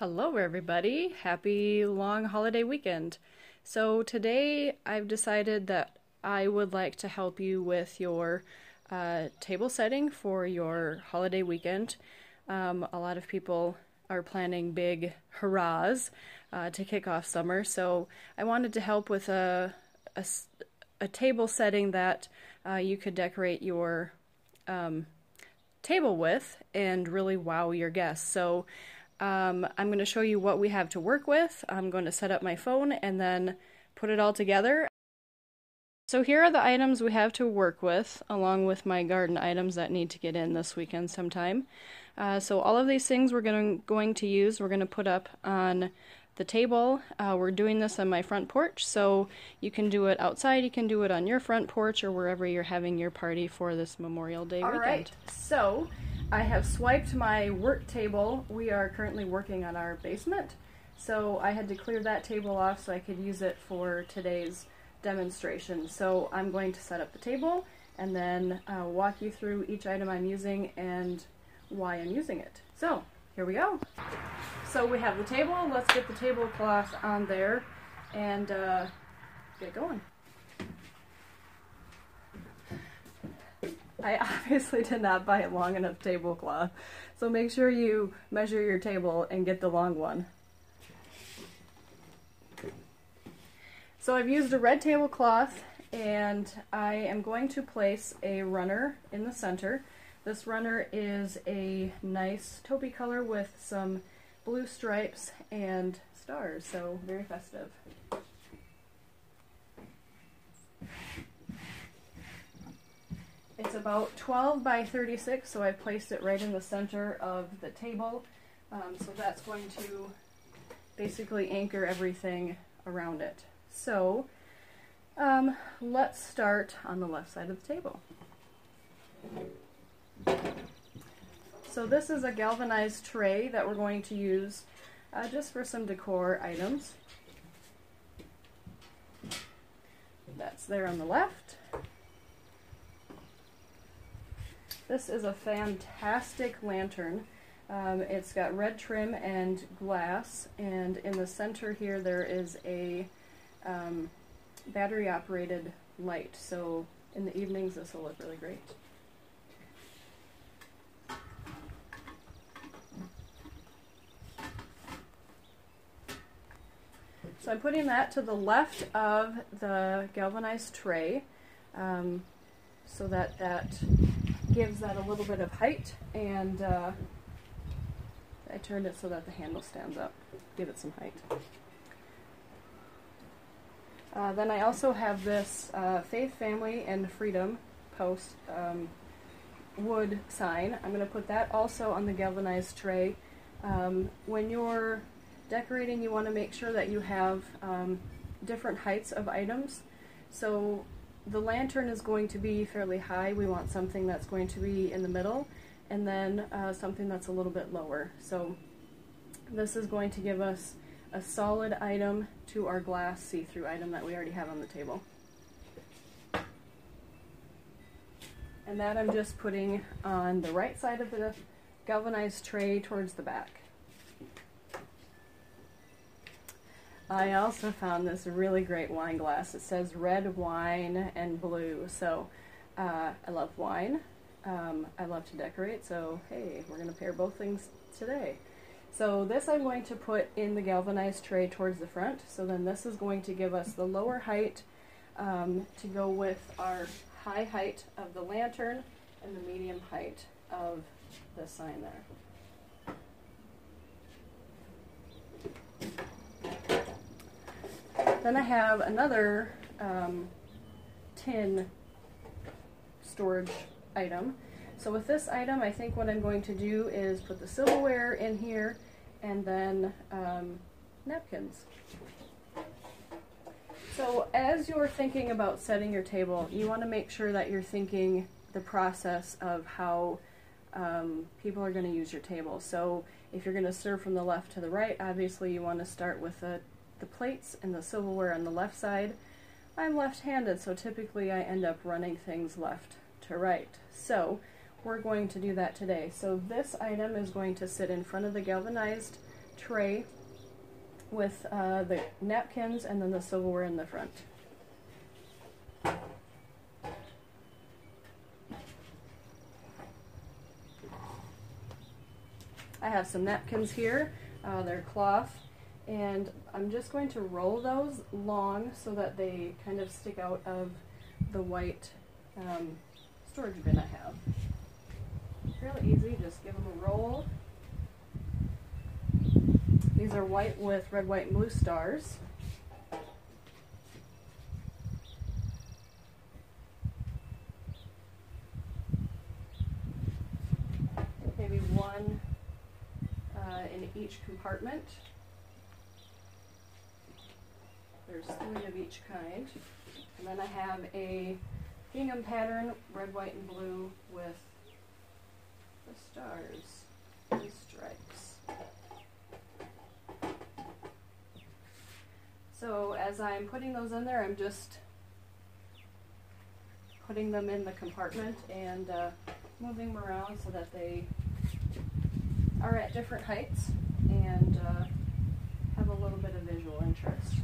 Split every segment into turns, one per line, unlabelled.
Hello, everybody. Happy long holiday weekend. So, today I've decided that I would like to help you with your uh, table setting for your holiday weekend. Um, a lot of people are planning big hurrahs uh, to kick off summer, so I wanted to help with a, a, a table setting that uh, you could decorate your um, table with and really wow your guests. So, um, I'm going to show you what we have to work with. I'm going to set up my phone and then put it all together. So here are the items we have to work with, along with my garden items that need to get in this weekend sometime. Uh, so all of these things we're going going to use, we're going to put up on the table. Uh, we're doing this on my front porch, so you can do it outside, you can do it on your front porch, or wherever you're having your party for this Memorial Day
All
weekend.
right, so I have swiped my work table. We are currently working on our basement, so I had to clear that table off so I could use it for today's demonstration. So I'm going to set up the table and then uh, walk you through each item I'm using and why I'm using it. So here we go. So we have the table. Let's get the tablecloth on there and uh, get going. I obviously did not buy a long enough tablecloth, so make sure you measure your table and get the long one. So I've used a red tablecloth and I am going to place a runner in the center. This runner is a nice taupey color with some blue stripes and stars, so very festive. It's about 12 by 36, so I placed it right in the center of the table. Um, so that's going to basically anchor everything around it. So um, let's start on the left side of the table. So this is a galvanized tray that we're going to use uh, just for some decor items. That's there on the left. This is a fantastic lantern. Um, it's got red trim and glass, and in the center here there is a um, battery operated light. So in the evenings this will look really great. So I'm putting that to the left of the galvanized tray um, so that that gives that a little bit of height and uh, I turned it so that the handle stands up, give it some height. Uh, then I also have this uh, Faith, Family, and Freedom post um, wood sign. I'm going to put that also on the galvanized tray. Um, when you're decorating, you want to make sure that you have um, different heights of items. So the lantern is going to be fairly high. We want something that's going to be in the middle and then uh, something that's a little bit lower. So this is going to give us a solid item to our glass see-through item that we already have on the table. And that I'm just putting on the right side of the galvanized tray towards the back. I also found this really great wine glass. It says red wine and blue. So uh, I love wine. Um, I love to decorate. So hey, we're going to pair both things today. So this I'm going to put in the galvanized tray towards the front. So then this is going to give us the lower height um, to go with our high height of the lantern and the medium height of the sign there. Then I have another um, tin storage item. So with this item, I think what I'm going to do is put the silverware in here and then um, napkins. So as you're thinking about setting your table, you want to make sure that you're thinking the process of how um, people are going to use your table. So if you're going to serve from the left to the right, obviously you want to start with the, the plates and the silverware on the left side. I'm left-handed, so typically I end up running things left to right. So we're going to do that today. So this item is going to sit in front of the galvanized tray with uh, the napkins and then the silverware in the front. I have some napkins here. Uh, they're cloth. And I'm just going to roll those long so that they kind of stick out of the white um, storage bin I have. Really easy, just give them a roll. These are white with red, white, and blue stars. Maybe one uh, in each compartment. There's three of each kind. And then I have a gingham pattern, red, white, and blue with the stars and stripes. So as I'm putting those in there, I'm just putting them in the compartment and uh, moving them around so that they are at different heights and uh, have a little bit of visual interest.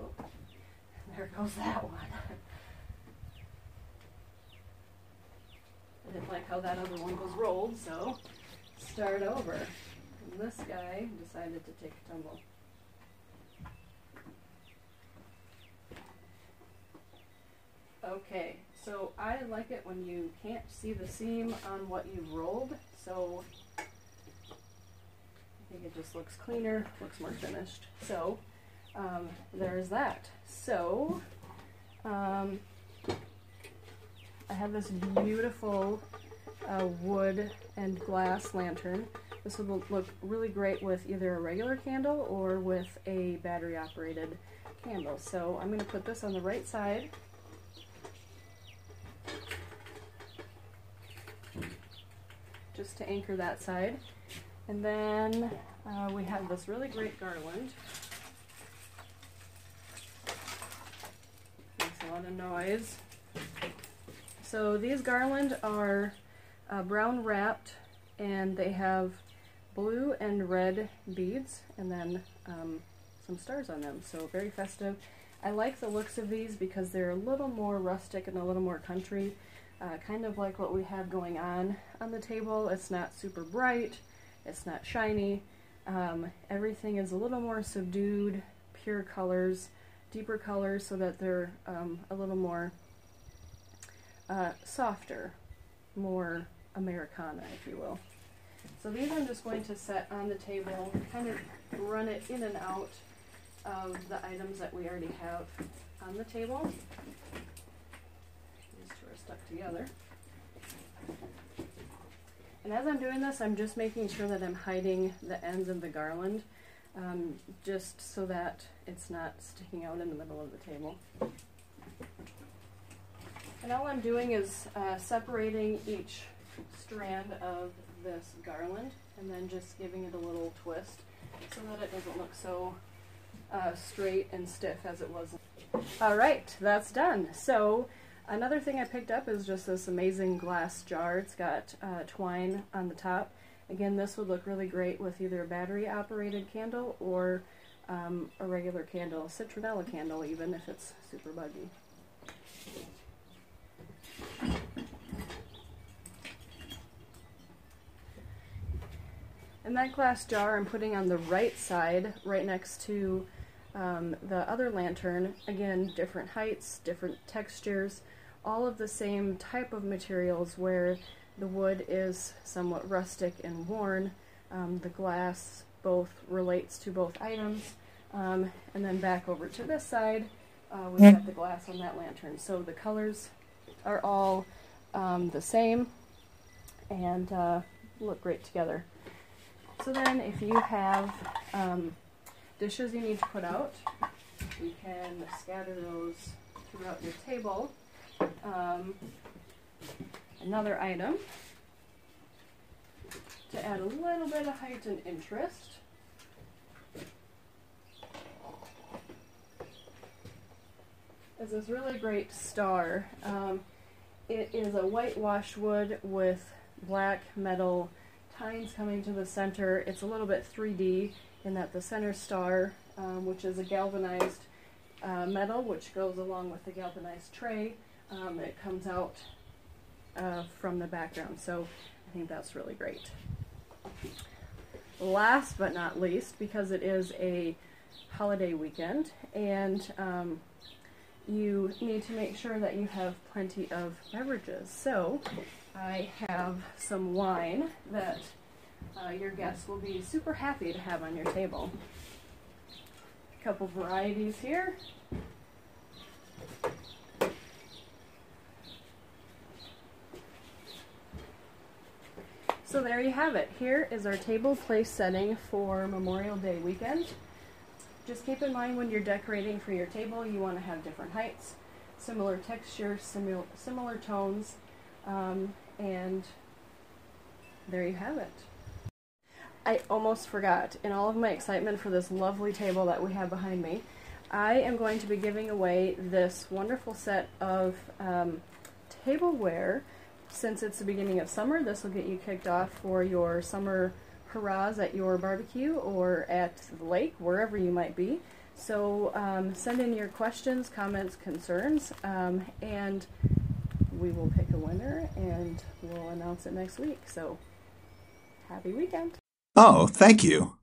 Oh, there goes that one. I didn't like how that other one was rolled, so start over. And this guy decided to take a tumble. Okay, so I like it when you can't see the seam on what you've rolled, so I think it just looks cleaner, looks more finished. So um, there's that. So um, I have this beautiful uh, wood and glass lantern. This would look really great with either a regular candle or with a battery operated candle. So I'm going to put this on the right side. Just to anchor that side. And then uh, we have this really great garland. Makes a lot noise. So these garland are uh, brown wrapped and they have blue and red beads and then um, some stars on them. So very festive. I like the looks of these because they're a little more rustic and a little more country. Uh, kind of like what we have going on on the table. It's not super bright. It's not shiny. Um, everything is a little more subdued, pure colors, deeper colors so that they're um, a little more uh, softer, more Americana, if you will. So these I'm just going to set on the table, kind of run it in and out of the items that we already have on the table. These two are stuck together. And as I'm doing this, I'm just making sure that I'm hiding the ends of the garland, um, just so that it's not sticking out in the middle of the table. And all I'm doing is uh, separating each strand of this garland and then just giving it a little twist so that it doesn't look so uh, straight and stiff as it was. All right, that's done. So another thing I picked up is just this amazing glass jar. It's got uh, twine on the top. Again, this would look really great with either a battery operated candle or um, a regular candle, citronella candle even if it's super buggy. And that glass jar I'm putting on the right side, right next to um, the other lantern. Again, different heights, different textures, all of the same type of materials where the wood is somewhat rustic and worn. Um, the glass both relates to both items. Um, and then back over to this side, uh, we've got the glass on that lantern. So the colors are all um, the same and uh, look great together. So then if you have um, dishes you need to put out, you can scatter those throughout your table. Um, another item to add a little bit of height and interest. Is this really great star. Um, it is a whitewashed wood with black metal tines coming to the center. It's a little bit 3D in that the center star, um, which is a galvanized uh, metal, which goes along with the galvanized tray, um, it comes out uh, from the background. So I think that's really great. Last but not least, because it is a holiday weekend and um, you need to make sure that you have plenty of beverages. So I have some wine that uh, your guests will be super happy to have on your table. A couple varieties here. So there you have it. Here is our table place setting for Memorial Day weekend. Just keep in mind when you're decorating for your table, you want to have different heights, similar textures, similar, similar tones, um, and there you have it. I almost forgot, in all of my excitement for this lovely table that we have behind me, I am going to be giving away this wonderful set of um, tableware since it's the beginning of summer, this will get you kicked off for your summer hurrahs at your barbecue or at the lake, wherever you might be. So um, send in your questions, comments, concerns, um, and we will pick a winner and we'll announce it next week. So happy weekend.
Oh, thank you.